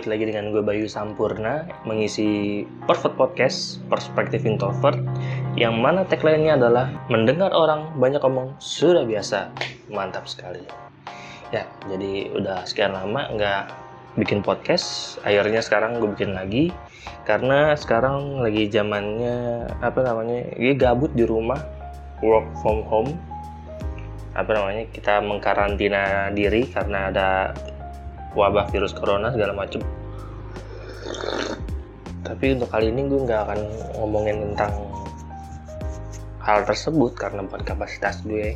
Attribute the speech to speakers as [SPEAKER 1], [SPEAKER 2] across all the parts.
[SPEAKER 1] balik lagi dengan gue Bayu Sampurna mengisi Perfect Podcast Perspektif Introvert yang mana tagline-nya adalah mendengar orang banyak omong sudah biasa. Mantap sekali. Ya, jadi udah sekian lama nggak bikin podcast. Akhirnya sekarang gue bikin lagi karena sekarang lagi zamannya apa namanya? Gue gabut di rumah, work from home. Apa namanya? Kita mengkarantina diri karena ada wabah virus corona segala macem. Tapi untuk kali ini gue nggak akan ngomongin tentang hal tersebut karena bukan kapasitas gue.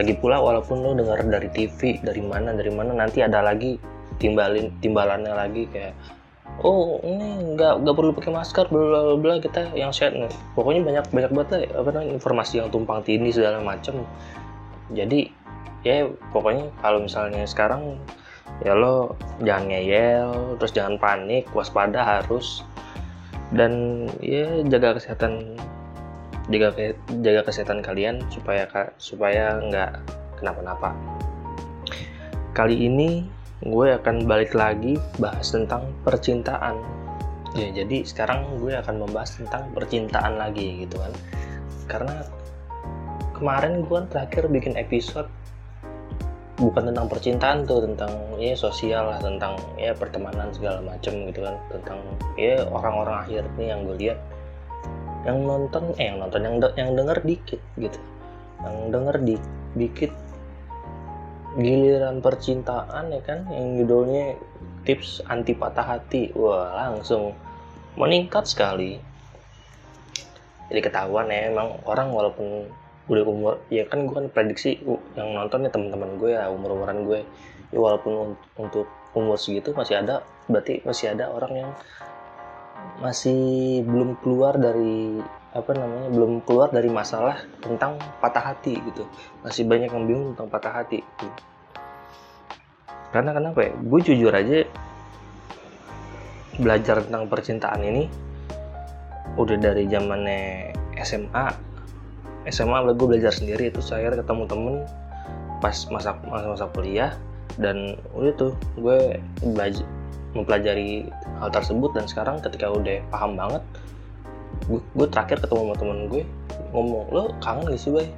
[SPEAKER 1] Lagi pula walaupun lo dengar dari TV dari mana dari mana nanti ada lagi timbalin timbalannya lagi kayak oh ini nggak nggak perlu pakai masker bla bla kita yang sehat nih. Pokoknya banyak banyak banget lah apa namanya informasi yang tumpang tindih segala macam jadi ya pokoknya kalau misalnya sekarang ya lo jangan ngeyel terus jangan panik waspada harus. Dan ya jaga kesehatan jaga jaga kesehatan kalian supaya supaya nggak kenapa-napa. Kali ini gue akan balik lagi bahas tentang percintaan. Ya jadi sekarang gue akan membahas tentang percintaan lagi gitu kan. Karena kemarin gue kan terakhir bikin episode bukan tentang percintaan tuh tentang ya sosial lah tentang ya pertemanan segala macem gitu kan. Tentang ya orang-orang akhir nih yang gue lihat yang nonton eh yang nonton yang de yang denger dikit gitu. Yang denger di dikit giliran percintaan ya kan yang judulnya tips anti patah hati. Wah langsung meningkat sekali. Jadi ketahuan ya emang orang walaupun udah umur ya kan gue kan prediksi yang nonton ya teman-teman gue ya umur umuran gue ya walaupun untuk umur segitu masih ada berarti masih ada orang yang masih belum keluar dari apa namanya belum keluar dari masalah tentang patah hati gitu. Masih banyak yang bingung tentang patah hati gitu. karena kenapa ya? Gue jujur aja belajar tentang percintaan ini udah dari zamannya SMA SMA gue belajar sendiri itu. Saya ketemu temen pas masa masa kuliah dan udah tuh gue belajar mempelajari hal tersebut. Dan sekarang ketika udah paham banget gue, gue terakhir ketemu sama temen gue ngomong lo kangen gak sih bay?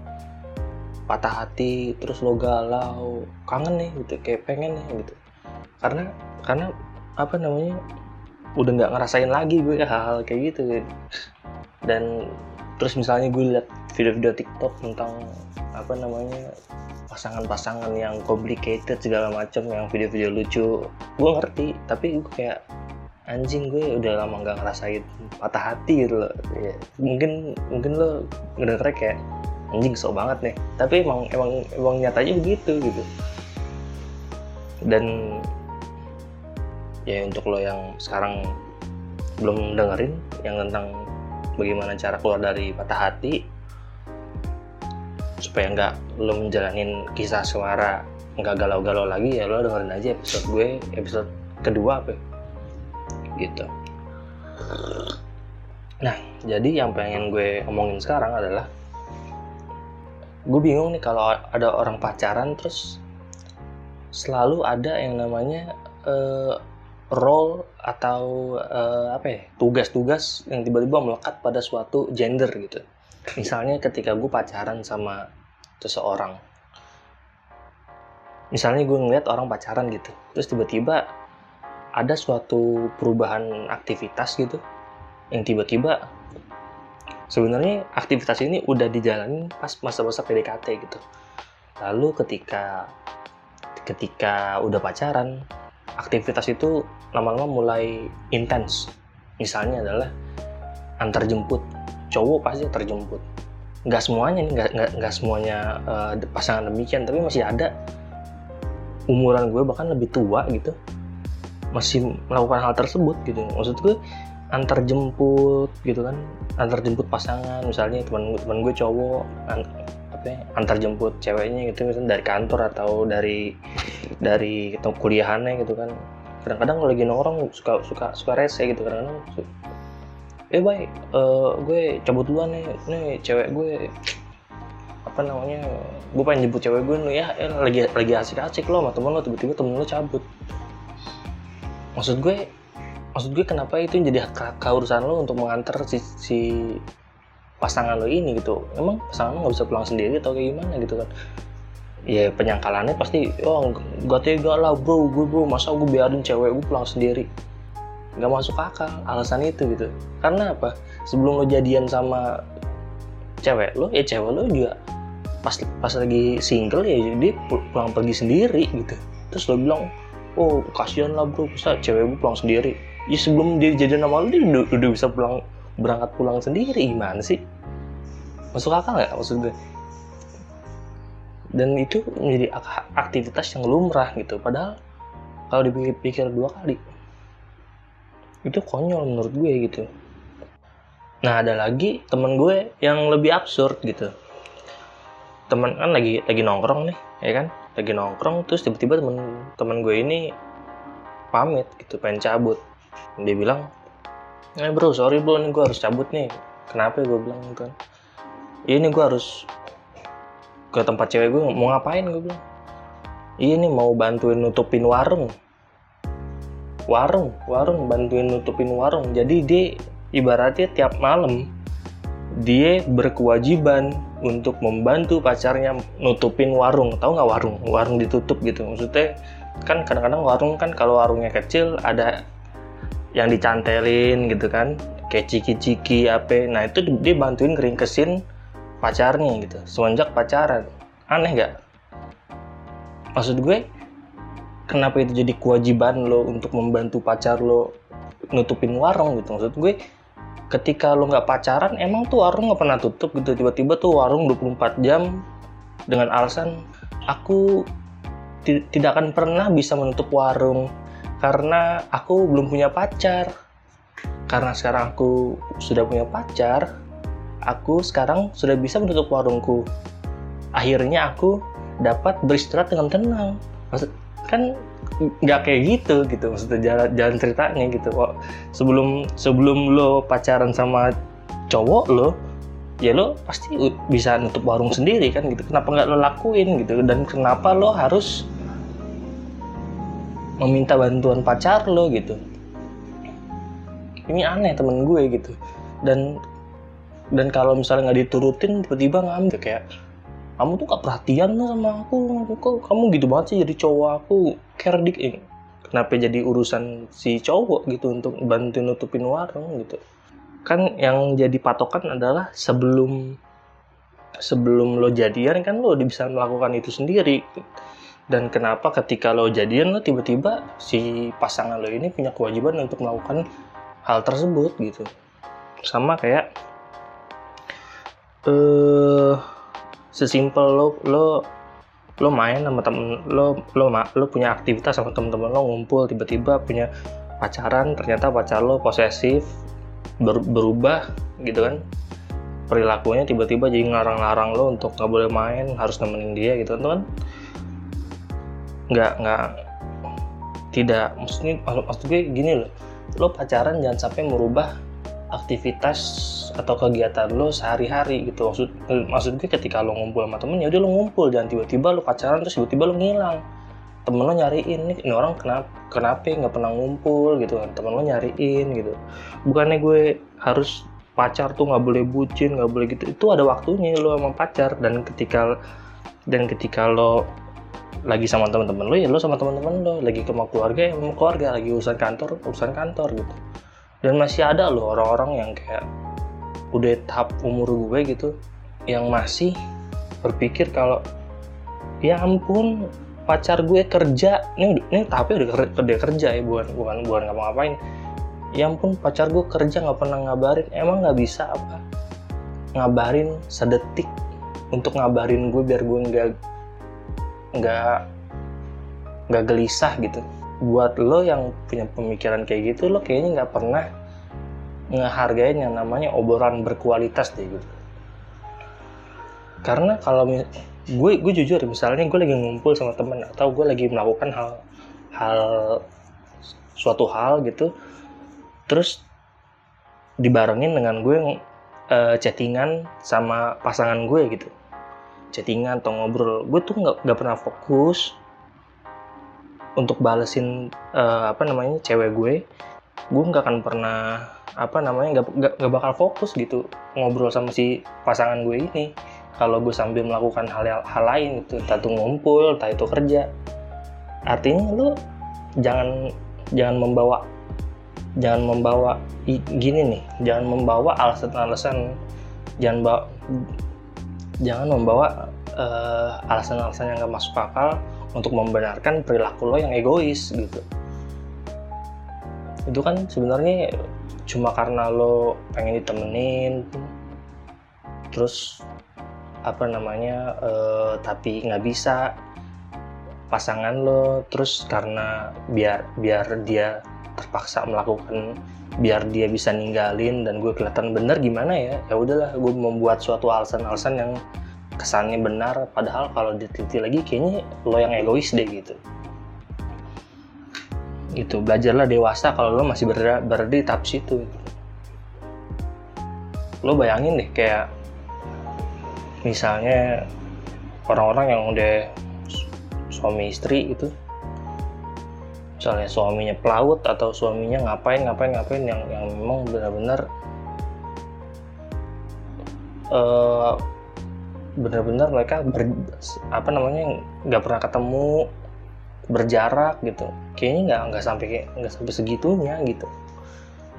[SPEAKER 1] Patah hati terus lo galau kangen nih gitu kayak pengen nih gitu. Karena karena apa namanya udah nggak ngerasain lagi gue hal-hal kayak gitu dan terus misalnya gue liat video-video TikTok tentang apa namanya pasangan-pasangan yang complicated segala macam yang video-video lucu. Gue ngerti tapi gue kayak anjing gue udah lama nggak ngerasain patah hati gitu loh. Ya, mungkin mungkin lo ngedenger kayak anjing sok banget nih. Tapi emang emang emang nyatanya begitu gitu. Dan ya untuk lo yang sekarang belum dengerin yang tentang bagaimana cara keluar dari patah hati supaya nggak lo menjalanin kisah suara nggak galau-galau lagi ya lo dengerin aja episode gue episode kedua apa gitu. Nah jadi yang pengen gue omongin sekarang adalah gue bingung nih kalau ada orang pacaran terus selalu ada yang namanya uh, role atau uh, apa ya tugas-tugas yang tiba-tiba melekat pada suatu gender gitu. Misalnya ketika gue pacaran sama seseorang. Misalnya gue ngeliat orang pacaran gitu terus tiba-tiba ada suatu perubahan aktivitas gitu yang tiba-tiba sebenarnya aktivitas ini udah dijalani pas masa-masa PDKT gitu. Lalu ketika ketika udah pacaran aktivitas itu lama-lama mulai intens. Misalnya adalah antar jemput cowok pasti terjemput. Nggak semuanya nih nggak nggak nggak semuanya uh, pasangan demikian tapi masih ada. Umuran gue bahkan lebih tua gitu masih melakukan hal tersebut gitu. Maksud gue antar jemput gitu kan antar jemput pasangan misalnya teman teman gue cowok apa antar jemput ceweknya gitu misalnya dari kantor atau dari dari kuliahannya gitu kan. Kadang-kadang kalau lagi nongkrong suka suka suka rese gitu kadang-kadang eh baik uh, gue cabut duluan nih nih cewek gue apa namanya gue pengen jemput cewek gue nih ya eh, lagi lagi asik-asik lo sama temen lo tiba-tiba temen lo cabut. Maksud gue maksud gue kenapa itu jadi keurusan lo untuk mengantar si, si pasangan lo ini gitu. Emang pasangan lo nggak bisa pulang sendiri atau kayak gimana gitu kan? Ya penyangkalannya pasti oh gak tega lah bro gue bro masa gue biarin cewek gue pulang sendiri? Nggak masuk akal alasan itu gitu. Karena apa? Sebelum lo jadian sama cewek lo ya cewek lo juga pas pas lagi single ya dia pulang pergi sendiri gitu. Terus lo bilang oh kasihan lah bro bisa cewek gue pulang sendiri? Ya sebelum dia jadian sama lo dia udah, udah bisa pulang berangkat pulang sendiri gimana sih? Masuk akal nggak maksud gue? Dan itu menjadi aktivitas yang lumrah gitu. Padahal kalau dipikir dua kali itu konyol menurut gue gitu. Nah ada lagi temen gue yang lebih absurd gitu. Temen kan lagi lagi nongkrong nih ya kan? Lagi nongkrong terus tiba-tiba temen temen gue ini pamit gitu pengen cabut. Dia bilang eh bro sorry bro ini gue harus cabut nih. Kenapa gue bilang gitu kan? Ini gue harus ke tempat cewek gue mau ngapain gue bilang? Iya nih mau bantuin nutupin warung. Warung warung bantuin nutupin warung. Jadi dia ibaratnya tiap malam dia berkewajiban untuk membantu pacarnya nutupin warung. Tahu nggak warung? Warung ditutup gitu. Maksudnya kan kadang-kadang warung kan kalau warungnya kecil ada yang dicantelin gitu kan kayak ciki-ciki apa nah itu dia bantuin keringkesin pacarnya gitu semenjak pacaran. Aneh gak maksud gue kenapa itu jadi kewajiban lo untuk membantu pacar lo nutupin warung gitu? Maksud gue ketika lo nggak pacaran emang tuh warung nggak pernah tutup gitu. Tiba-tiba tuh warung 24 jam dengan alasan aku tidak akan pernah bisa menutup warung karena aku belum punya pacar. Karena sekarang aku sudah punya pacar aku sekarang sudah bisa menutup warungku. Akhirnya aku dapat beristirahat dengan tenang. Maksud kan nggak kayak gitu gitu. Maksudnya jalan jalan ceritanya gitu. Kok sebelum sebelum lo pacaran sama cowok lo ya lo pasti bisa nutup warung sendiri kan gitu. Kenapa nggak lo lakuin gitu? Dan kenapa lo harus meminta bantuan pacar lo gitu. Ini aneh temen gue gitu. Dan dan kalau misalnya nggak diturutin tiba-tiba ngambil. Kayak kamu tuh gak perhatian tuh sama aku kok. Kamu gitu banget sih jadi cowok aku care dik. Ini kenapa jadi urusan si cowok gitu untuk bantu nutupin warung gitu? Kan yang jadi patokan adalah sebelum sebelum lo jadian kan lo bisa melakukan itu sendiri dan kenapa ketika lo jadian lo tiba-tiba si pasangan lo ini punya kewajiban untuk melakukan hal tersebut gitu. Sama kayak uh, sesimpel lo lo lo main sama temen lo lo lo punya aktivitas sama temen-temen lo ngumpul tiba-tiba punya pacaran ternyata pacar lo posesif ber, berubah gitu kan. Perilakunya tiba-tiba jadi ngarang-larang lo untuk nggak boleh main harus nemenin dia gitu kan nggak nggak. Tidak. Maksudnya maksud gue gini loh. Lo pacaran jangan sampai merubah aktivitas atau kegiatan lo sehari-hari gitu. Maksud maksud gue ketika lo ngumpul sama temen ya udah lo ngumpul. Jangan tiba-tiba lo pacaran terus tiba-tiba lo ngilang. Temen lo nyariin nih ini orang kenapa kenapa nggak pernah ngumpul gitu kan. Temen lo nyariin gitu. Bukannya gue harus pacar tuh nggak boleh bucin nggak boleh gitu. Itu ada waktunya lo sama pacar. Dan ketika dan ketika lo lagi sama teman-teman lo ya lo sama teman-teman lo lagi ke keluarga ya sama keluarga. Lagi urusan kantor urusan kantor gitu. Dan masih ada loh orang-orang yang kayak udah tahap umur gue gitu yang masih berpikir kalau ya ampun pacar gue kerja. Ini ini tapi udah kerja kerja ya bukan bukan bukan ngapa-ngapain ya ampun pacar gue kerja nggak pernah ngabarin. Emang nggak bisa apa? Ngabarin sedetik untuk ngabarin gue biar gue nggak nggak nggak gelisah gitu. Buat lo yang punya pemikiran kayak gitu lo kayaknya nggak pernah ngehargain yang namanya obrolan berkualitas deh gitu. Karena kalau gue gue jujur misalnya gue lagi ngumpul sama temen atau gue lagi melakukan hal hal suatu hal gitu terus dibarengin dengan gue uh, chattingan sama pasangan gue gitu chattingan atau ngobrol gue tuh nggak nggak pernah fokus untuk balesin uh, apa namanya cewek gue. Gue nggak akan pernah apa namanya nggak nggak bakal fokus gitu ngobrol sama si pasangan gue ini. Kalau gue sambil melakukan hal hal lain itu entah itu ngumpul entah itu kerja. Artinya lu jangan jangan membawa jangan membawa gini nih jangan membawa alasan-alasan jangan bawa jangan membawa uh, alasan-alasan yang gak masuk akal untuk membenarkan perilaku lo yang egois gitu. Itu kan sebenarnya cuma karena lo pengen ditemenin terus apa namanya uh, tapi nggak bisa pasangan lo terus karena biar biar dia terpaksa melakukan biar dia bisa ninggalin dan gue kelihatan bener gimana ya? Ya udahlah gue membuat suatu alasan-alasan yang kesannya benar. Padahal kalau diteliti lagi kayaknya lo yang egois deh gitu. Itu belajarlah dewasa kalau lo masih berada, berada di tahap situ. Lo bayangin deh kayak misalnya orang-orang yang udah suami istri itu misalnya suaminya pelaut atau suaminya ngapain ngapain ngapain yang yang memang benar-benar uh, benar-benar mereka ber, apa namanya nggak pernah ketemu berjarak gitu. Kayaknya nggak nggak sampai nggak sampai segitunya gitu.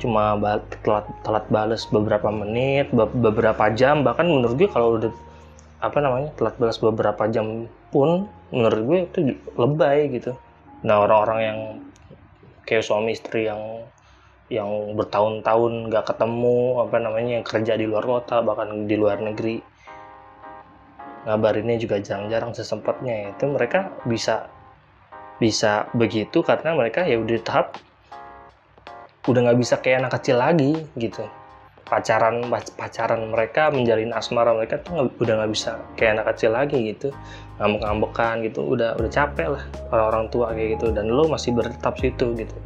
[SPEAKER 1] Cuma telat telat balas beberapa menit beberapa jam. Bahkan menurut gue kalau udah apa namanya telat balas beberapa jam pun menurut gue itu lebay gitu nah orang-orang yang kayak suami istri yang yang bertahun-tahun nggak ketemu apa namanya yang kerja di luar kota bahkan di luar negeri ngabarinnya juga jarang-jarang sesempatnya. Itu mereka bisa bisa begitu karena mereka ya udah tahap udah nggak bisa kayak anak kecil lagi gitu pacaran pacaran mereka menjalin asmara mereka tuh udah nggak bisa kayak anak kecil lagi gitu. Ngambek-ngambekan gitu udah udah capek lah orang-orang tua kayak gitu. Dan lo masih bertetap situ gitu.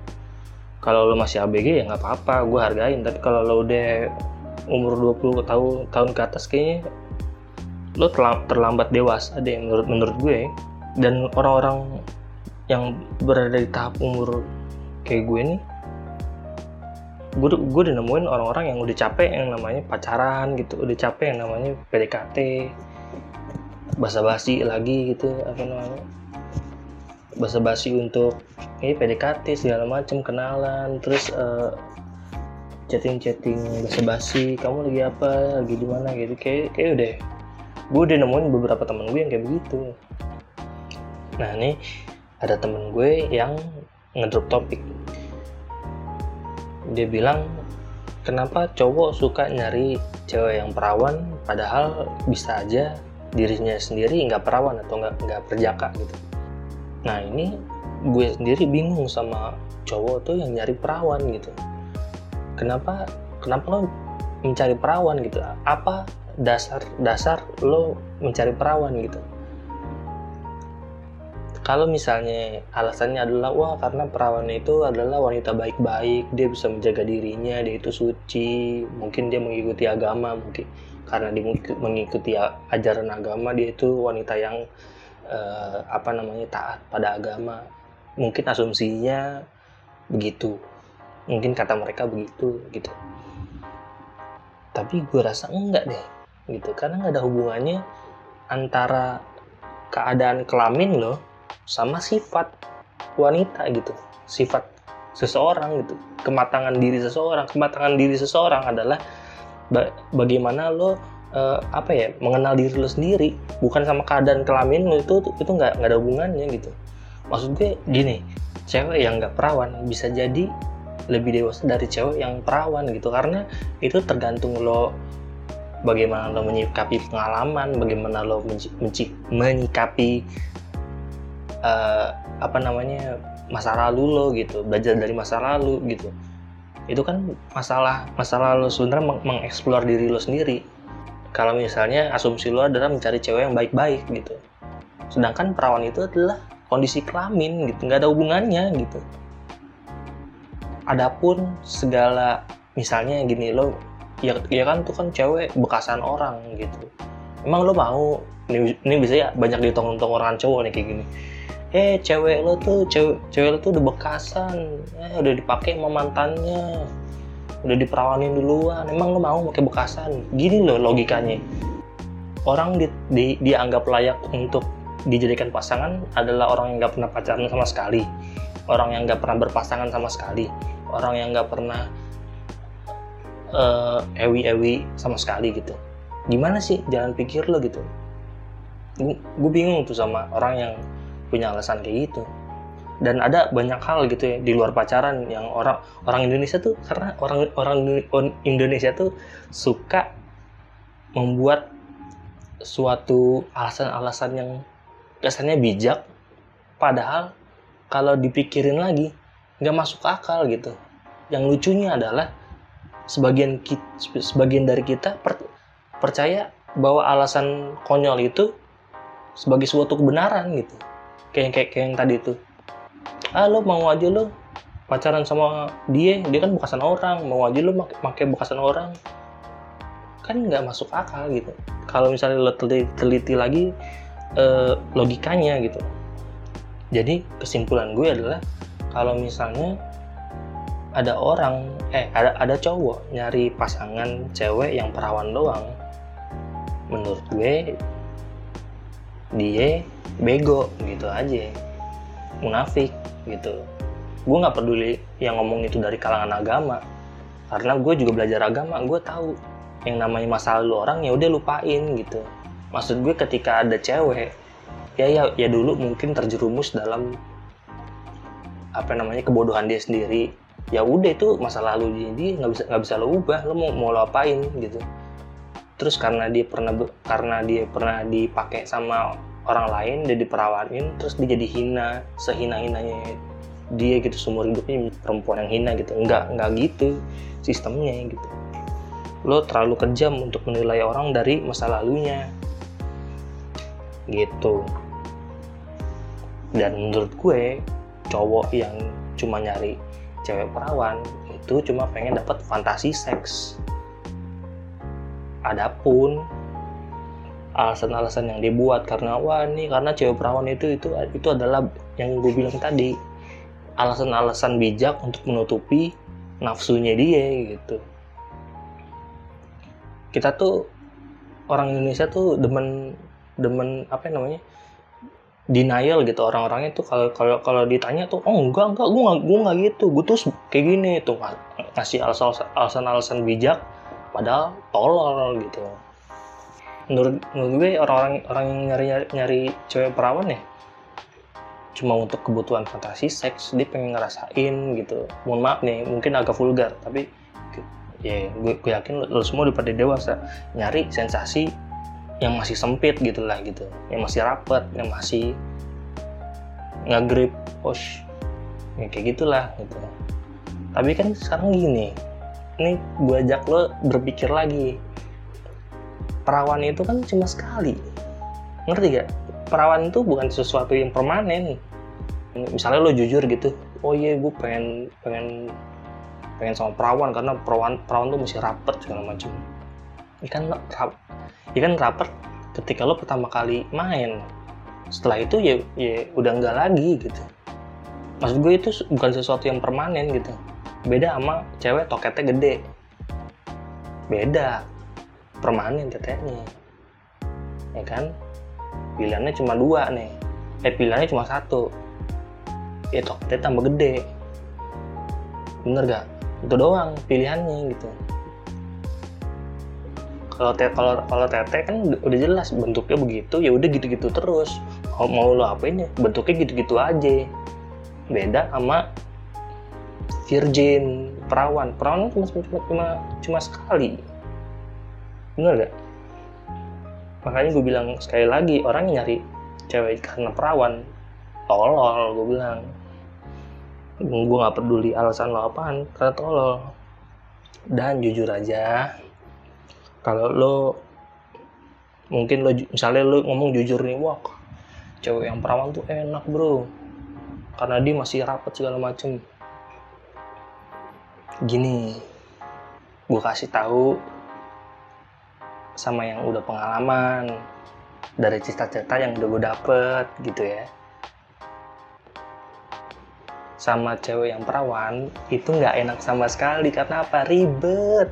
[SPEAKER 1] Kalau lo masih ABG ya nggak apa-apa gue hargain. Tapi kalau lo udah umur 20 tahun tahun ke atas kayaknya lo terlambat dewasa deh menurut menurut gue. Dan orang-orang yang berada di tahap umur kayak gue nih gue gue udah nemuin orang-orang yang udah capek yang namanya pacaran gitu udah capek yang namanya PDKT basa-basi lagi gitu apa namanya basa-basi untuk ini PDKT segala macam kenalan terus uh, chatting-chatting basa-basi kamu lagi apa? Lagi di mana? gitu kayak kayak udah gue udah nemuin beberapa temen gue yang kayak begitu. Nah ini ada temen gue yang ngedrop topik dia bilang kenapa cowok suka nyari cewek yang perawan padahal bisa aja dirinya sendiri nggak perawan atau nggak nggak perjaka gitu? Nah ini gue sendiri bingung sama cowok tuh yang nyari perawan gitu. Kenapa kenapa lo mencari perawan gitu? Apa dasar dasar lo mencari perawan gitu kalau misalnya alasannya adalah wah karena perawan itu adalah wanita baik-baik dia bisa menjaga dirinya dia itu suci mungkin dia mengikuti agama mungkin karena dia mengikuti ajaran agama dia itu wanita yang uh, apa namanya taat pada agama. Mungkin asumsinya begitu. Mungkin kata mereka begitu gitu. Tapi gue rasa enggak deh gitu. Karena nggak ada hubungannya antara keadaan kelamin lo sama sifat wanita gitu. Sifat seseorang gitu. Kematangan diri seseorang. Kematangan diri seseorang adalah ba bagaimana lo uh, apa ya mengenal diri lo sendiri. Bukan sama keadaan kelamin lo itu itu nggak nggak ada hubungannya gitu. Maksud gue gini cewek yang nggak perawan bisa jadi lebih dewasa dari cewek yang perawan gitu. Karena itu tergantung lo bagaimana lo menyikapi pengalaman, bagaimana lo menyikapi uh, apa namanya masa lalu lo gitu, belajar dari masa lalu gitu. Itu kan masalah masalah lo sebenarnya meng mengeksplor diri lo sendiri. Kalau misalnya asumsi lo adalah mencari cewek yang baik-baik gitu. Sedangkan perawan itu adalah kondisi kelamin gitu, nggak ada hubungannya gitu. Adapun segala misalnya gini lo ya ya kan tuh kan cewek bekasan orang gitu emang lo mau ini, ini bisa ya banyak ditong-tong orang cowok nih kayak gini eh cewek lo tuh cewek cewek lo tuh udah bekasan. Eh udah dipakai sama mantannya. Udah diperawanin duluan. Emang lo mau pakai bekasan? Gini loh logikanya. Orang di, di, dianggap layak untuk dijadikan pasangan adalah orang yang nggak pernah pacaran sama sekali. Orang yang nggak pernah berpasangan sama sekali. Orang yang nggak pernah uh, ewi-ewi sama sekali gitu. Gimana sih jalan pikir lo gitu? Gue bingung tuh sama orang yang punya alasan kayak gitu. Dan ada banyak hal gitu ya di luar pacaran yang orang orang Indonesia tuh karena orang orang Indonesia tuh suka membuat suatu alasan-alasan yang kesannya bijak. Padahal kalau dipikirin lagi nggak masuk akal gitu. Yang lucunya adalah sebagian sebagian dari kita per, percaya bahwa alasan konyol itu sebagai suatu kebenaran gitu kayak kayak, kayak yang tadi tuh. Ah lo mau aja lo pacaran sama dia dia kan bekasan orang. Mau aja lo pakai bekasan orang. Kan nggak masuk akal gitu. Kalau misalnya lo teliti, teliti lagi eh, logikanya gitu. Jadi kesimpulan gue adalah kalau misalnya ada orang eh ada ada cowok nyari pasangan cewek yang perawan doang menurut gue dia bego gitu aja munafik gitu. Gue nggak peduli yang ngomong itu dari kalangan agama karena gue juga belajar agama gue tahu yang namanya masa lalu orang ya udah lupain gitu. Maksud gue ketika ada cewek ya ya ya dulu mungkin terjerumus dalam apa namanya kebodohan dia sendiri. Ya udah itu masa lalu dia nggak bisa nggak bisa lo ubah lo mau mau lo apain gitu terus karena dia pernah karena dia pernah dipakai sama orang lain dia diperawanin terus dia jadi hina sehina hinanya dia gitu seumur hidupnya perempuan yang hina gitu. Enggak enggak gitu sistemnya gitu. Lo terlalu kejam untuk menilai orang dari masa lalunya. Gitu. Dan menurut gue cowok yang cuma nyari cewek perawan itu cuma pengen dapat fantasi seks adapun alasan-alasan yang dibuat karena wah ini karena cewek perawan itu itu itu adalah yang gue bilang tadi alasan-alasan bijak untuk menutupi nafsunya dia gitu. Kita tuh orang Indonesia tuh demen demen apa namanya denial gitu. Orang-orangnya tuh kalau kalau kalau ditanya tuh oh enggak enggak gue enggak gue enggak gitu gue tuh kayak gini tuh ngasih alasan-alasan bijak padahal tolol gitu. Menurut menurut gue orang-orang orang yang nyari nyari cewek perawan ya cuma untuk kebutuhan fantasi seks dia pengen ngerasain gitu. Mohon maaf nih mungkin agak vulgar tapi ya gue, gue yakin lo, lo semua udah pada dewasa. Nyari sensasi yang masih sempit gitu lah gitu yang masih rapet yang masih ngegrip push. Ya, kayak gitulah gitu. Tapi kan sekarang gini ini gue ajak lo berpikir lagi. Perawan itu kan cuma sekali. Ngerti gak perawan itu bukan sesuatu yang permanen. Misalnya lo jujur gitu oh iya gue pengen pengen pengen sama perawan karena perawan perawan tuh masih rapet segala macam. Ikan rap ikan rapet ketika lo pertama kali main. Setelah itu ya ya udah enggak lagi gitu. Maksud gue itu bukan sesuatu yang permanen gitu beda sama cewek toketnya gede. Beda. Permanen tetenya ya kan? Pilihannya cuma dua nih. Eh pilihannya cuma satu. Ya toketnya tambah gede. Bener gak? Itu doang pilihannya gitu. Kalau te kalau kalau tete kan udah jelas bentuknya begitu ya udah gitu-gitu terus. Mau, mau lo apain ya bentuknya gitu-gitu aja. Beda sama virgin perawan. Perawan cuma cuma cuma, cuma sekali. Bener gak makanya gue bilang sekali lagi orang nyari cewek karena perawan. Tolol gue bilang. Gue nggak peduli alasan lo apaan karena tolol. Dan jujur aja kalau lo mungkin lo misalnya lo ngomong jujur nih wah cewek yang perawan tuh enak bro. Karena dia masih rapat segala macem gini gue kasih tahu sama yang udah pengalaman dari cerita-cerita yang udah gue dapet gitu ya. Sama cewek yang perawan itu nggak enak sama sekali karena apa? Ribet.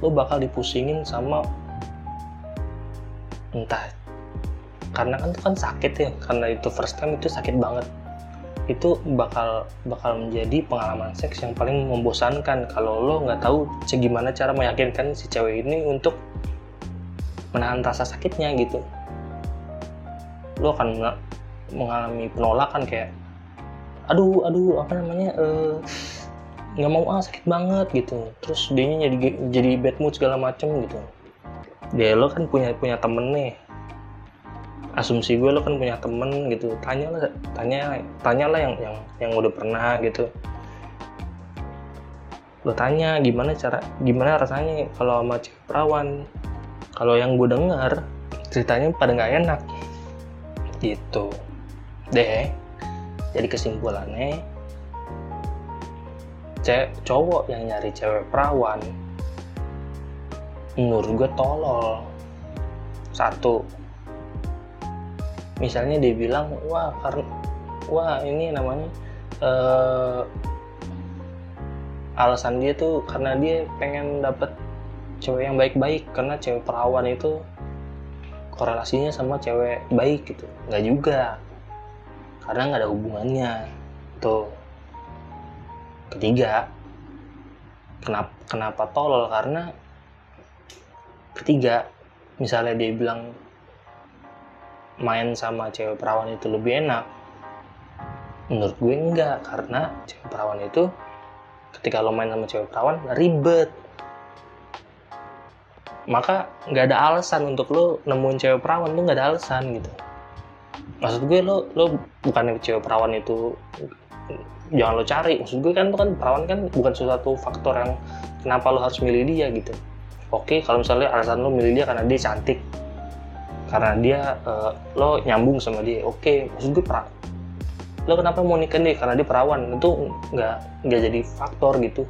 [SPEAKER 1] Lo bakal dipusingin sama entah. Karena kan itu kan sakit ya karena itu first time itu sakit banget itu bakal bakal menjadi pengalaman seks yang paling membosankan kalau lo nggak tahu gimana cara meyakinkan si cewek ini untuk menahan rasa sakitnya gitu. Lo akan mengalami penolakan kayak aduh aduh apa namanya eh, nggak uh, mau ah sakit banget gitu. Terus dia jadi jadi bad mood segala macem gitu. Dia lo kan punya punya temen nih asumsi gue lo kan punya temen gitu. Tanya lah tanya tanya lah yang yang yang udah pernah gitu. Lo tanya gimana cara gimana rasanya kalau sama cewek perawan? Kalau yang gue dengar ceritanya pada nggak enak. Gitu. Deh jadi kesimpulannya cewek cowok yang nyari cewek perawan menurut gue tolol. Satu misalnya dia bilang wah karena wah ini namanya uh, alasan dia tuh karena dia pengen dapet cewek yang baik-baik karena cewek perawan itu korelasinya sama cewek baik gitu. Nggak juga. Karena nggak ada hubungannya. Tuh. Ketiga kenapa kenapa tolol? Karena ketiga misalnya dia bilang main sama cewek perawan itu lebih enak. Menurut gue enggak karena cewek perawan itu ketika lo main sama cewek perawan ribet. Maka nggak ada alasan untuk lo nemuin cewek perawan tuh nggak ada alasan gitu. Maksud gue lo lo bukan cewek perawan itu jangan lo cari. Maksud gue kan kan perawan kan bukan sesuatu faktor yang kenapa lo harus milih dia gitu. Oke kalau misalnya alasan lo milih dia karena dia cantik karena dia uh, lo nyambung sama dia. Oke maksud gue pra lo kenapa mau nikah nih karena dia perawan. Itu nggak nggak jadi faktor gitu.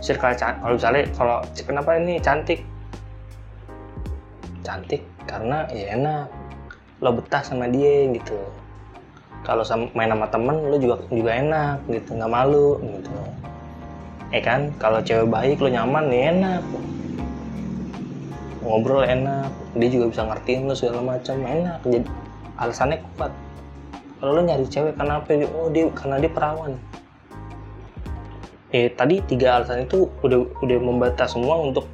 [SPEAKER 1] Circle kalau misalnya kalau kenapa ini cantik? Cantik karena ya enak. Lo betah sama dia gitu. Kalau main sama temen lo juga juga enak gitu. Nggak malu gitu. Eh kan? Kalau cewek baik lo nyaman nih enak ngobrol enak dia juga bisa ngertiin lo segala macam enak. Jadi alasannya kuat. Kalau lo nyari cewek kenapa dia? Oh dia karena dia perawan. Eh tadi tiga alasan itu udah udah membatas semua untuk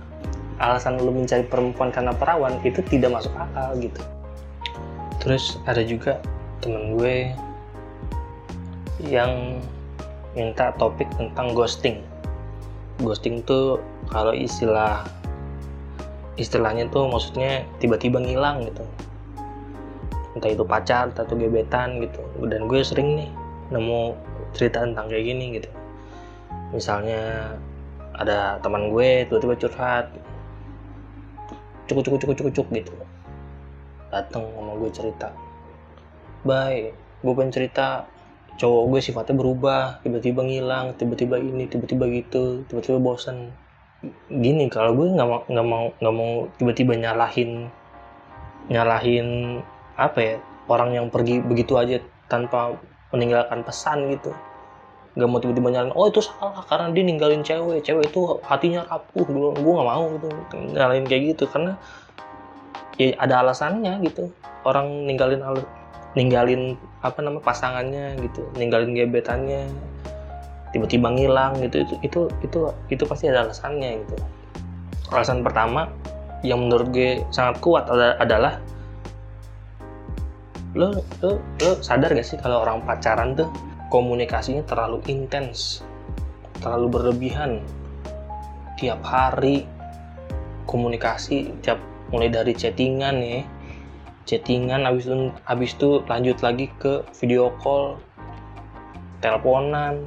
[SPEAKER 1] alasan lo mencari perempuan karena perawan itu tidak masuk akal gitu. Terus ada juga temen gue yang minta topik tentang ghosting. Ghosting tuh kalau istilah istilahnya tuh maksudnya tiba-tiba ngilang gitu. Entah itu pacar atau gebetan gitu. Dan gue sering nih nemu cerita tentang kayak gini gitu. Misalnya ada teman gue tiba-tiba curhat. Cukup cukup cukup cukup cukup gitu. Datang sama gue cerita. Baik gue pengen cerita. Cowok gue sifatnya berubah. Tiba-tiba ngilang tiba-tiba ini tiba-tiba gitu tiba-tiba bosan gini kalau gue nggak mau nggak mau nggak mau tiba-tiba nyalahin nyalahin apa ya orang yang pergi begitu aja tanpa meninggalkan pesan gitu. Nggak mau tiba-tiba nyalahin oh itu salah karena dia ninggalin cewek cewek itu hatinya rapuh dulu gue nggak mau gitu. Nyalahin kayak gitu karena ya ada alasannya gitu. Orang ninggalin ninggalin apa nama pasangannya gitu ninggalin gebetannya tiba-tiba ngilang gitu itu itu itu itu pasti ada alasannya gitu. Alasan pertama yang menurut gue sangat kuat adalah lo lo lo sadar gak sih kalau orang pacaran tuh komunikasinya terlalu intens terlalu berlebihan. Tiap hari komunikasi tiap mulai dari chattingan ya chattingan habis itu habis itu lanjut lagi ke video call teleponan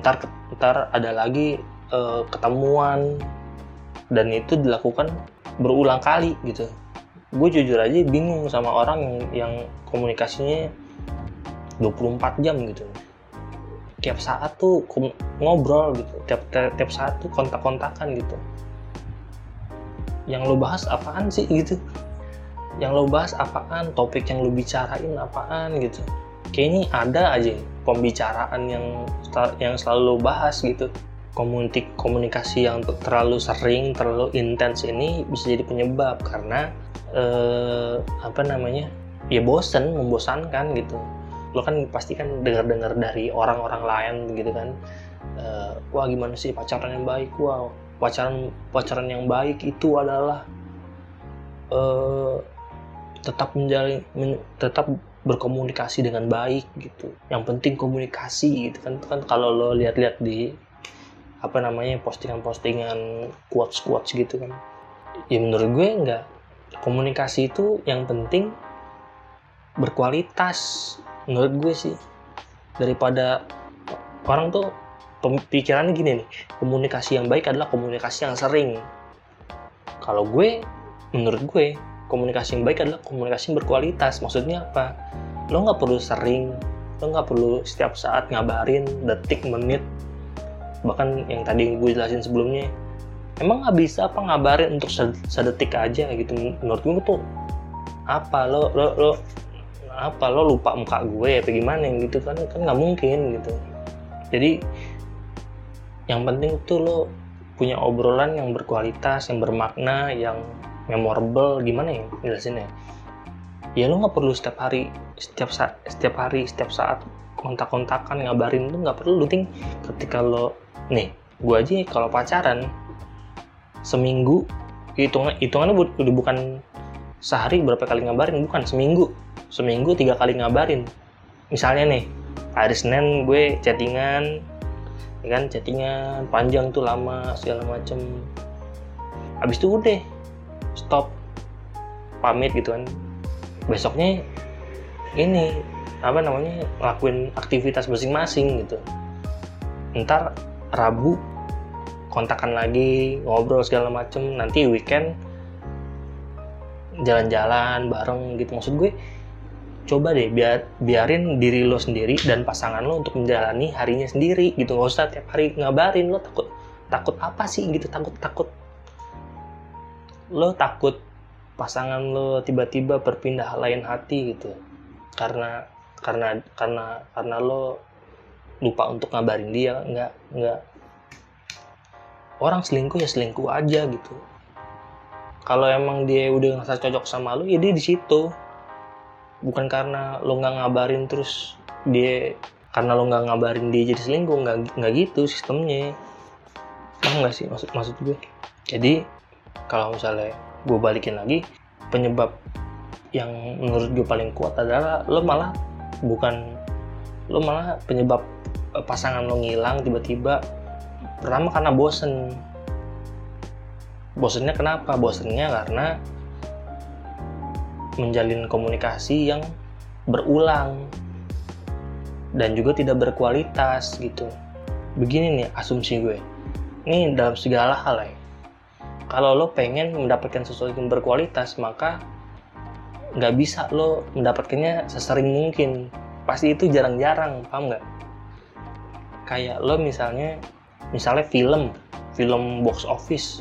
[SPEAKER 1] ntar ntar ada lagi uh, ketemuan. Dan itu dilakukan berulang kali gitu. Gue jujur aja bingung sama orang yang, yang komunikasinya 24 jam gitu. Tiap saat tuh ngobrol gitu. Tiap tiap, tiap saat tuh kontak-kontakan gitu. Yang lo bahas apaan sih gitu? Yang lo bahas apaan? Topik yang lo bicarain apaan gitu kayaknya ada aja pembicaraan yang yang selalu bahas gitu. Komunik komunikasi yang terlalu sering terlalu intens ini bisa jadi penyebab karena eh, apa namanya ya bosen membosankan gitu. Lo kan pasti kan dengar-dengar dari orang-orang lain gitu kan uh, wah gimana sih pacaran yang baik? Wah pacaran pacaran yang baik itu adalah uh, tetap menjalin men, tetap berkomunikasi dengan baik gitu. Yang penting komunikasi gitu kan. Kan kalau lo lihat-lihat di apa namanya postingan-postingan quotes-quotes gitu kan. Ya menurut gue enggak. Komunikasi itu yang penting berkualitas menurut gue sih. Daripada orang tuh pemikirannya gini nih. Komunikasi yang baik adalah komunikasi yang sering. Kalau gue menurut gue komunikasi yang baik adalah komunikasi yang berkualitas. Maksudnya apa? Lo nggak perlu sering lo nggak perlu setiap saat ngabarin detik menit. Bahkan yang tadi gue jelasin sebelumnya emang nggak bisa apa ngabarin untuk sedetik aja gitu. Menurut gue tuh apa lo lo lo apa lo lupa muka gue apa gimana gitu kan kan nggak mungkin gitu. Jadi yang penting tuh lo punya obrolan yang berkualitas yang bermakna yang memorable gimana ya jelasinnya? Ya lo nggak perlu setiap hari setiap saat setiap hari setiap saat kontak-kontakan ngabarin tuh nggak perlu. Penting ketika lo nih gue aja kalau pacaran seminggu hitungan hitungannya udah bukan sehari berapa kali ngabarin bukan seminggu. Seminggu tiga kali ngabarin. Misalnya nih hari Senin gue chattingan ya kan chattingan panjang tuh lama segala macem. Habis itu udah stop pamit gitu kan. Besoknya ini apa namanya lakuin aktivitas masing-masing gitu. Ntar Rabu kontakan lagi ngobrol segala macem. Nanti weekend jalan-jalan bareng gitu. Maksud gue coba deh biar biarin diri lo sendiri dan pasangan lo untuk menjalani harinya sendiri gitu. Nggak usah tiap hari ngabarin lo takut takut apa sih gitu takut takut lo takut pasangan lo tiba-tiba berpindah lain hati gitu. Karena karena karena karena lo lupa untuk ngabarin dia nggak nggak. Orang selingkuh ya selingkuh aja gitu. Kalau emang dia udah ngerasa cocok sama lo ya dia di situ. Bukan karena lo nggak ngabarin terus dia karena lo nggak ngabarin dia jadi selingkuh nggak nggak gitu sistemnya. Paham nggak sih maksud maksud gue? Jadi kalau misalnya gue balikin lagi penyebab yang menurut gue paling kuat adalah lo malah bukan lo malah penyebab eh, pasangan lo ngilang tiba-tiba pertama karena bosen bosennya kenapa bosennya karena menjalin komunikasi yang berulang dan juga tidak berkualitas gitu. Begini nih asumsi gue. Ini dalam segala hal ya. Kalau lo pengen mendapatkan sesuatu yang berkualitas, maka nggak bisa lo mendapatkannya sesering mungkin. Pasti itu jarang-jarang, paham nggak? Kayak lo misalnya, misalnya film, film box office.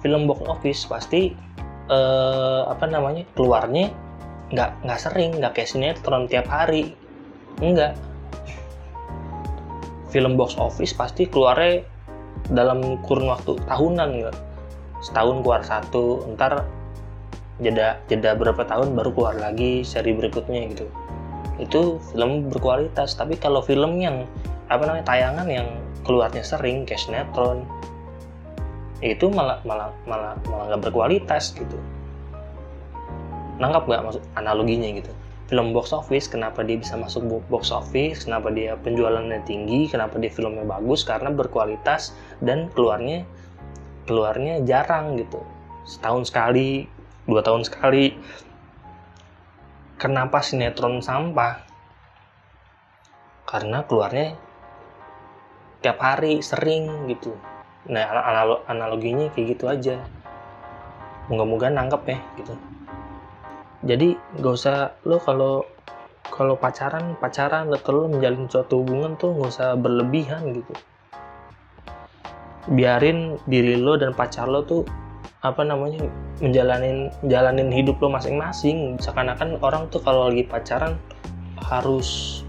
[SPEAKER 1] Film box office pasti eh, apa namanya keluarnya nggak nggak sering nggak kayak sinetron tiap hari enggak film box office pasti keluarnya dalam kurun waktu tahunan nggak setahun keluar satu ntar jeda jeda berapa tahun baru keluar lagi seri berikutnya gitu. Itu film berkualitas tapi kalau film yang apa namanya tayangan yang keluarnya sering kayak sinetron itu malah malah malah malah nggak berkualitas gitu. Nangkap nggak maksud analoginya gitu? Film box office kenapa dia bisa masuk box office kenapa dia penjualannya tinggi kenapa dia filmnya bagus karena berkualitas dan keluarnya keluarnya jarang gitu. Setahun sekali dua tahun sekali. Kenapa sinetron sampah? Karena keluarnya tiap hari sering gitu. Nah analog analoginya kayak gitu aja. Moga-moga nangkep ya gitu. Jadi gak usah lo kalau kalau pacaran pacaran atau lo menjalin suatu hubungan tuh gak usah berlebihan gitu biarin diri lo dan pacar lo tuh apa namanya menjalanin jalanin hidup lo masing-masing. Seakan-akan orang tuh kalau lagi pacaran harus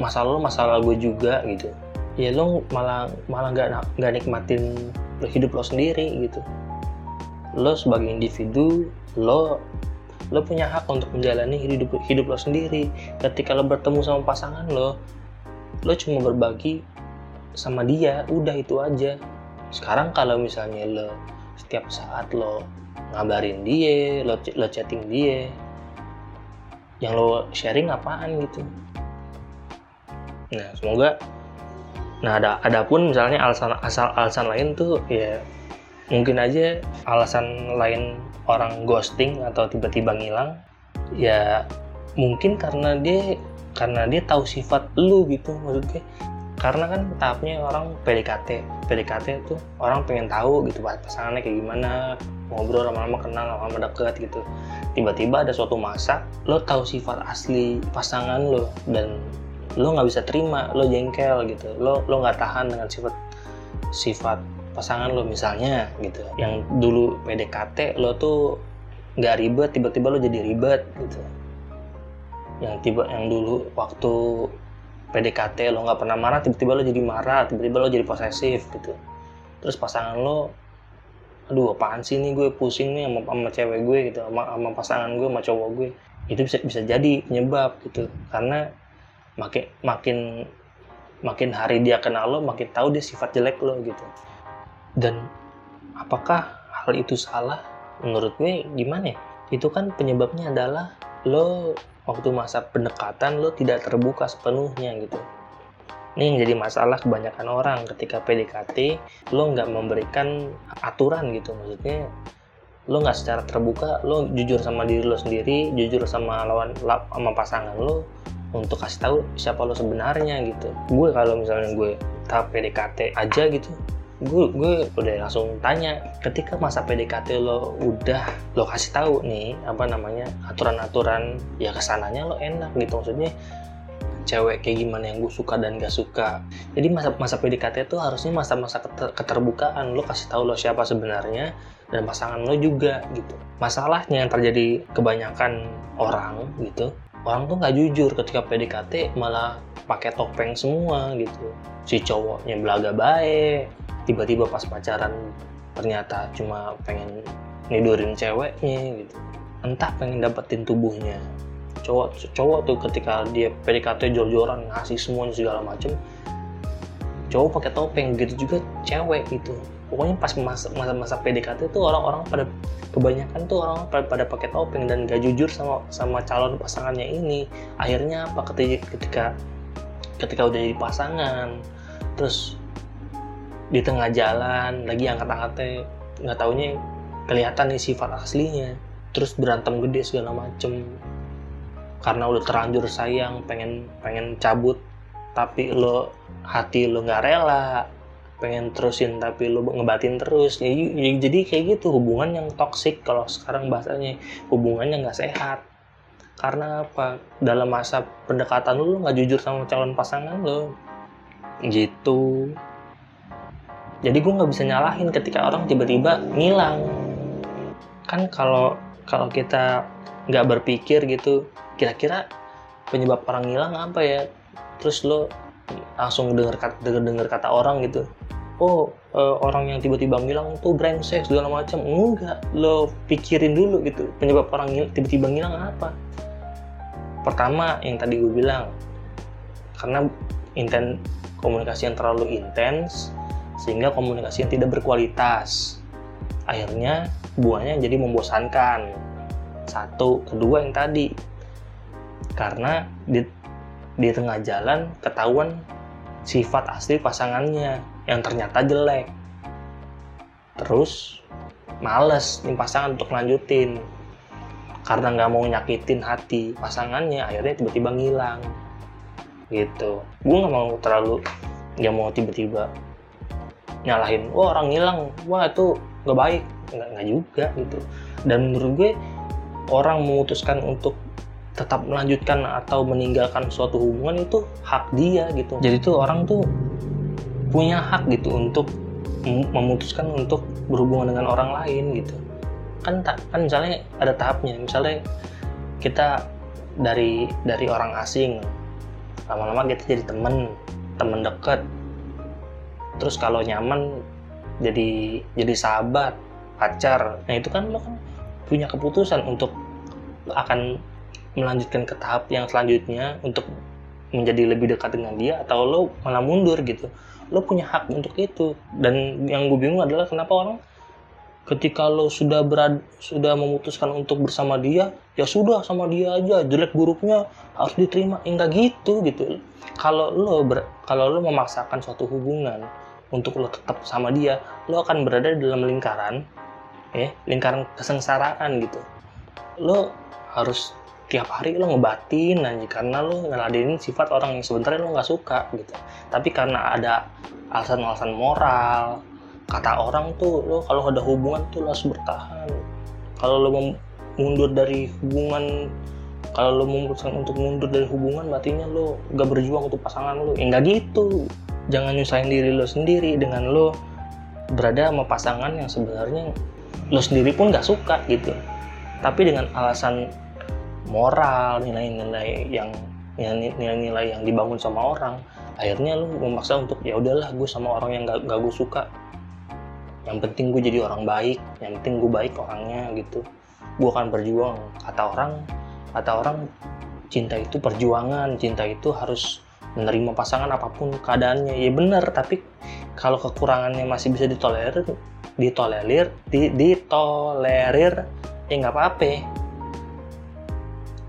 [SPEAKER 1] masalah lo masalah gue juga gitu. Ya lo malah malah nggak nggak nikmatin hidup lo sendiri gitu. Lo sebagai individu lo lo punya hak untuk menjalani hidup hidup lo sendiri. Ketika lo bertemu sama pasangan lo lo cuma berbagi sama dia udah itu aja sekarang kalau misalnya lo setiap saat lo ngabarin dia lo, lo chatting dia yang lo sharing apaan gitu? Nah semoga nah ada ada pun misalnya alasan asal alasan lain tuh ya mungkin aja alasan lain orang ghosting atau tiba-tiba ngilang ya mungkin karena dia karena dia tahu sifat lu gitu maksudnya karena kan tahapnya orang PDKT PDKT itu orang pengen tahu gitu pasangannya kayak gimana ngobrol lama-lama kenal lama-lama deket gitu. Tiba-tiba ada suatu masa lo tahu sifat asli pasangan lo dan lo nggak bisa terima lo jengkel gitu. Lo lo nggak tahan dengan sifat sifat pasangan lo misalnya gitu. Yang dulu PDKT lo tuh nggak ribet tiba-tiba lo jadi ribet gitu. Yang tiba yang dulu waktu PDKT lo nggak pernah marah tiba-tiba lo jadi marah tiba-tiba lo jadi posesif gitu. Terus pasangan lo aduh apaan sih nih gue pusing nih sama, sama cewek gue gitu sama, sama pasangan gue sama cowok gue. Itu bisa bisa jadi penyebab gitu. Karena makin makin makin hari dia kenal lo makin tahu dia sifat jelek lo gitu. Dan apakah hal itu salah? Menurut gue gimana ya itu kan penyebabnya adalah lo waktu masa pendekatan lo tidak terbuka sepenuhnya gitu. Ini yang jadi masalah kebanyakan orang ketika PDKT lo nggak memberikan aturan gitu. Maksudnya lo nggak secara terbuka lo jujur sama diri lo sendiri jujur sama lawan sama pasangan lo untuk kasih tahu siapa lo sebenarnya gitu. Gue kalau misalnya gue tahap PDKT aja gitu gue gue udah langsung tanya ketika masa PDKT lo udah lo kasih tahu nih apa namanya aturan-aturan ya ke sananya lo enak gitu. Maksudnya cewek kayak gimana yang gue suka dan gak suka. Jadi masa masa PDKT itu harusnya masa-masa keterbukaan. Lo kasih tahu lo siapa sebenarnya dan pasangan lo juga gitu. Masalahnya yang terjadi kebanyakan orang gitu orang tuh nggak jujur ketika PDKT malah pakai topeng semua gitu. Si cowoknya belaga baik tiba-tiba pas pacaran ternyata cuma pengen nidurin ceweknya gitu. Entah pengen dapetin tubuhnya. Cowok cowok tuh ketika dia PDKT jor-joran ngasih semuanya segala macem cowok pakai topeng gitu juga cewek gitu. Pokoknya pas masa masa, masa PDKT tuh orang-orang pada kebanyakan tuh orang pada, pada pakai topeng dan gak jujur sama sama calon pasangannya ini. Akhirnya apa ketika ketika ketika udah jadi pasangan terus di tengah jalan lagi angkat-angkatnya nggak taunya kelihatan nih sifat aslinya. Terus berantem gede segala macem. Karena udah terlanjur sayang pengen pengen cabut tapi lo hati lo nggak rela. Pengen terusin tapi lo ngebatin terus. Ya, jadi kayak gitu hubungan yang toksik kalau sekarang bahasanya. Hubungannya nggak sehat. Karena apa? Dalam masa pendekatan lo nggak jujur sama calon pasangan lo. Gitu jadi gue nggak bisa nyalahin ketika orang tiba-tiba ngilang. Kan kalau kalau kita nggak berpikir gitu kira-kira penyebab orang ngilang apa ya? Terus lo langsung denger kata denger, denger kata orang gitu. Oh uh, orang yang tiba-tiba ngilang tuh brengsek segala macam enggak lo pikirin dulu gitu penyebab orang tiba-tiba ngilang apa. Pertama yang tadi gue bilang karena inten komunikasi yang terlalu intens sehingga komunikasi yang tidak berkualitas. Akhirnya hubungannya jadi membosankan. Satu, kedua yang tadi. Karena di, di tengah jalan ketahuan sifat asli pasangannya yang ternyata jelek. Terus males nih pasangan untuk lanjutin karena nggak mau nyakitin hati pasangannya akhirnya tiba-tiba ngilang gitu gue nggak mau terlalu nggak mau tiba-tiba nyalahin wah orang hilang wah itu nggak baik. Nggak nggak juga gitu. Dan menurut gue orang memutuskan untuk tetap melanjutkan atau meninggalkan suatu hubungan itu hak dia gitu. Jadi tuh orang tuh punya hak gitu untuk memutuskan untuk berhubungan dengan orang lain gitu. Kan kan misalnya ada tahapnya misalnya kita dari dari orang asing lama-lama kita jadi temen temen deket terus kalau nyaman jadi jadi sahabat pacar. Nah itu kan lo kan punya keputusan untuk akan melanjutkan ke tahap yang selanjutnya untuk menjadi lebih dekat dengan dia atau lo malah mundur gitu. Lo punya hak untuk itu. Dan yang gue bingung adalah kenapa orang ketika lo sudah berad sudah memutuskan untuk bersama dia ya sudah sama dia aja jelek buruknya harus diterima. Enggak gitu gitu. Kalau lo ber, kalau lo memaksakan suatu hubungan untuk lo tetap sama dia lo akan berada dalam lingkaran ya lingkaran kesengsaraan gitu. Lo harus tiap hari lo ngebatin aja karena lo ngeladenin sifat orang yang sebenarnya lo nggak suka gitu. Tapi karena ada alasan-alasan moral kata orang tuh lo kalau ada hubungan tuh lo harus bertahan. Kalau lo mundur dari hubungan kalau lo memutuskan untuk mundur dari hubungan berarti lo gak berjuang untuk pasangan lo. Ya nggak gitu jangan nyusahin diri lo sendiri dengan lo berada sama pasangan yang sebenarnya lo sendiri pun gak suka gitu. Tapi dengan alasan moral nilai-nilai yang nilai-nilai yang dibangun sama orang akhirnya lo memaksa untuk ya udahlah gue sama orang yang gak, gak gue suka. Yang penting gue jadi orang baik yang penting gue baik orangnya gitu. Gue akan berjuang. Kata orang kata orang cinta itu perjuangan cinta itu harus menerima pasangan apa pun keadaannya. Ya benar tapi kalau kekurangannya masih bisa ditolerir ditolerir di, ditolerir ya nggak apa-apa.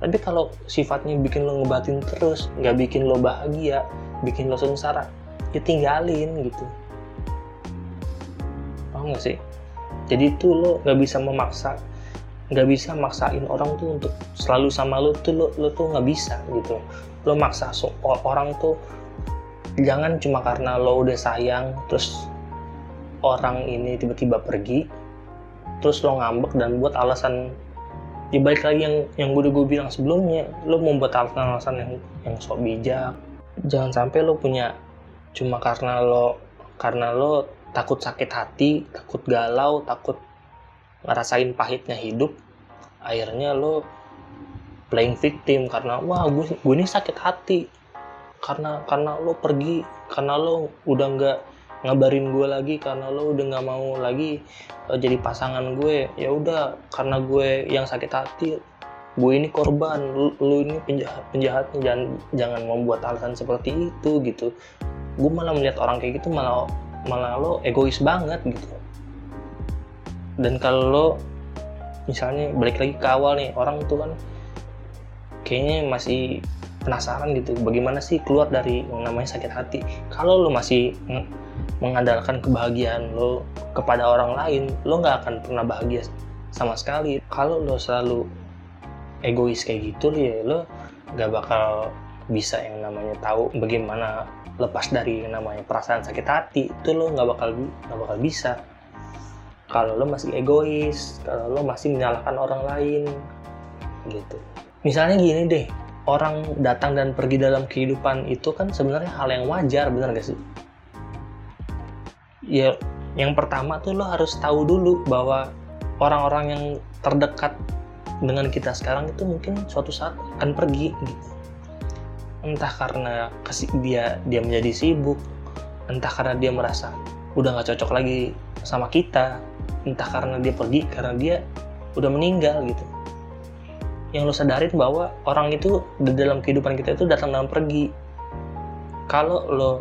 [SPEAKER 1] Tapi kalau sifatnya bikin lo ngebatin terus nggak bikin lo bahagia bikin lo sengsara ya tinggalin gitu. Paham nggak sih? Jadi itu lo nggak bisa memaksa nggak bisa maksain orang tuh untuk selalu sama lo tuh lo, lo tuh nggak bisa gitu lo maksa so, orang tuh jangan cuma karena lo udah sayang terus orang ini tiba-tiba pergi terus lo ngambek dan buat alasan ya balik lagi yang yang gue gue bilang sebelumnya lo membuat alasan-alasan yang yang sok bijak. Jangan sampai lo punya cuma karena lo karena lo takut sakit hati takut galau takut ngerasain pahitnya hidup akhirnya lo playing victim karena wah gue gue ini sakit hati. Karena karena lo pergi karena lo udah nggak ngabarin gue lagi karena lo udah nggak mau lagi uh, jadi pasangan gue ya udah karena gue yang sakit hati gue ini korban lo, lo ini penjahat penjahatnya jangan jangan membuat alasan seperti itu gitu. Gue malah melihat orang kayak gitu malah malah lo egois banget gitu. Dan kalau lo misalnya balik lagi ke awal nih orang tuh kan kayaknya masih penasaran gitu bagaimana sih keluar dari yang namanya sakit hati? Kalau lo masih mengandalkan kebahagiaan lo kepada orang lain lo nggak akan pernah bahagia sama sekali. Kalau lo selalu egois kayak gitu ya lo nggak bakal bisa yang namanya tahu bagaimana lepas dari yang namanya perasaan sakit hati. Itu lo nggak bakal nggak bakal bisa. Kalau lo masih egois kalau lo masih menyalahkan orang lain gitu misalnya gini deh orang datang dan pergi dalam kehidupan itu kan sebenarnya hal yang wajar benar gak sih? Ya yang pertama tuh lo harus tahu dulu bahwa orang-orang yang terdekat dengan kita sekarang itu mungkin suatu saat akan pergi gitu. Entah karena dia dia menjadi sibuk entah karena dia merasa udah nggak cocok lagi sama kita entah karena dia pergi karena dia udah meninggal gitu yang lo sadarin bahwa orang itu di dalam kehidupan kita itu datang dan pergi. Kalau lo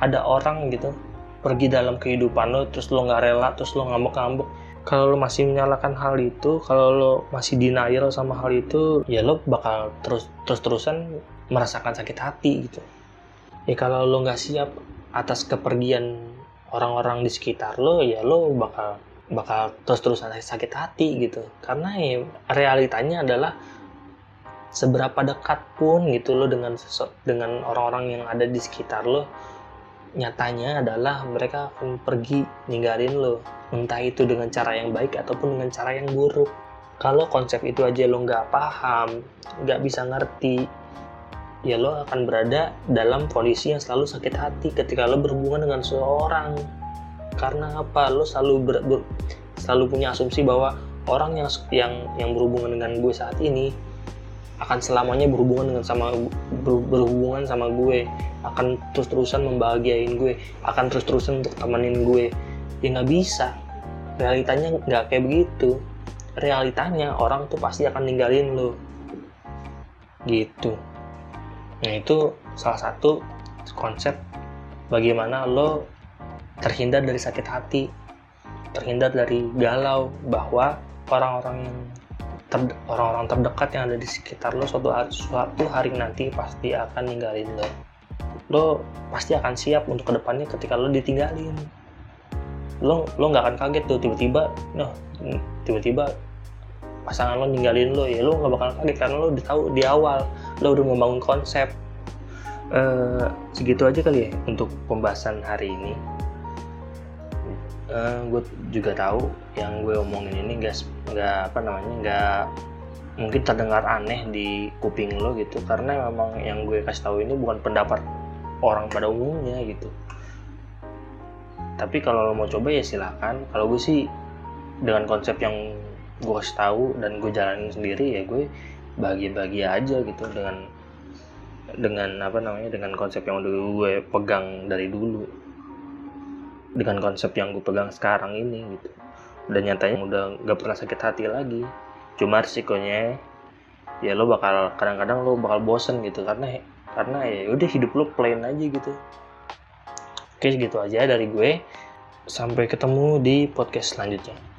[SPEAKER 1] ada orang gitu pergi dalam kehidupan lo terus lo nggak rela terus lo ngambek-ngambek kalau lo masih menyalahkan hal itu kalau lo masih denial sama hal itu ya lo bakal terus terus terusan merasakan sakit hati gitu. Ya kalau lo nggak siap atas kepergian orang-orang di sekitar lo ya lo bakal bakal terus-terusan sakit hati gitu. Karena ya realitanya adalah seberapa dekat pun gitu lo dengan dengan orang-orang yang ada di sekitar lo nyatanya adalah mereka akan pergi ninggalin lo. Entah itu dengan cara yang baik ataupun dengan cara yang buruk. Kalau konsep itu aja lo nggak paham nggak bisa ngerti ya lo akan berada dalam kondisi yang selalu sakit hati ketika lo berhubungan dengan seseorang karena apa? Lo selalu ber, ber, selalu punya asumsi bahwa orang yang yang yang berhubungan dengan gue saat ini akan selamanya berhubungan dengan sama ber, berhubungan sama gue akan terus terusan membahagiain gue akan terus terusan untuk temenin gue. Ya nggak bisa. Realitanya nggak kayak begitu. Realitanya orang tuh pasti akan ninggalin lo. Gitu. Nah itu salah satu konsep bagaimana lo terhindar dari sakit hati terhindar dari galau bahwa orang-orang yang orang-orang terdekat yang ada di sekitar lo suatu hari, suatu hari nanti pasti akan ninggalin lo. Lo pasti akan siap untuk ke depannya ketika lo ditinggalin. Lo lo nggak akan kaget tuh tiba-tiba noh tiba-tiba pasangan lo ninggalin lo. Ya lo nggak bakal kaget karena lo udah tahu di awal lo udah membangun konsep. Uh, segitu aja kali ya untuk pembahasan hari ini uh, eh, gue juga tahu yang gue omongin ini gak nggak apa namanya nggak mungkin terdengar aneh di kuping lo gitu. Karena memang yang gue kasih tahu ini bukan pendapat orang pada umumnya gitu. Tapi kalau lo mau coba ya silahkan kalau gue sih dengan konsep yang gue kasih tahu dan gue jalanin sendiri ya gue bahagia-bahagia aja gitu dengan dengan apa namanya dengan konsep yang udah gue pegang dari dulu dengan konsep yang gue pegang sekarang ini gitu. Dan nyatanya udah gak pernah sakit hati lagi. Cuma risikonya ya lo bakal kadang-kadang lo bakal bosen gitu karena karena ya udah hidup lo plain aja gitu. Oke gitu aja dari gue. Sampai ketemu di podcast selanjutnya.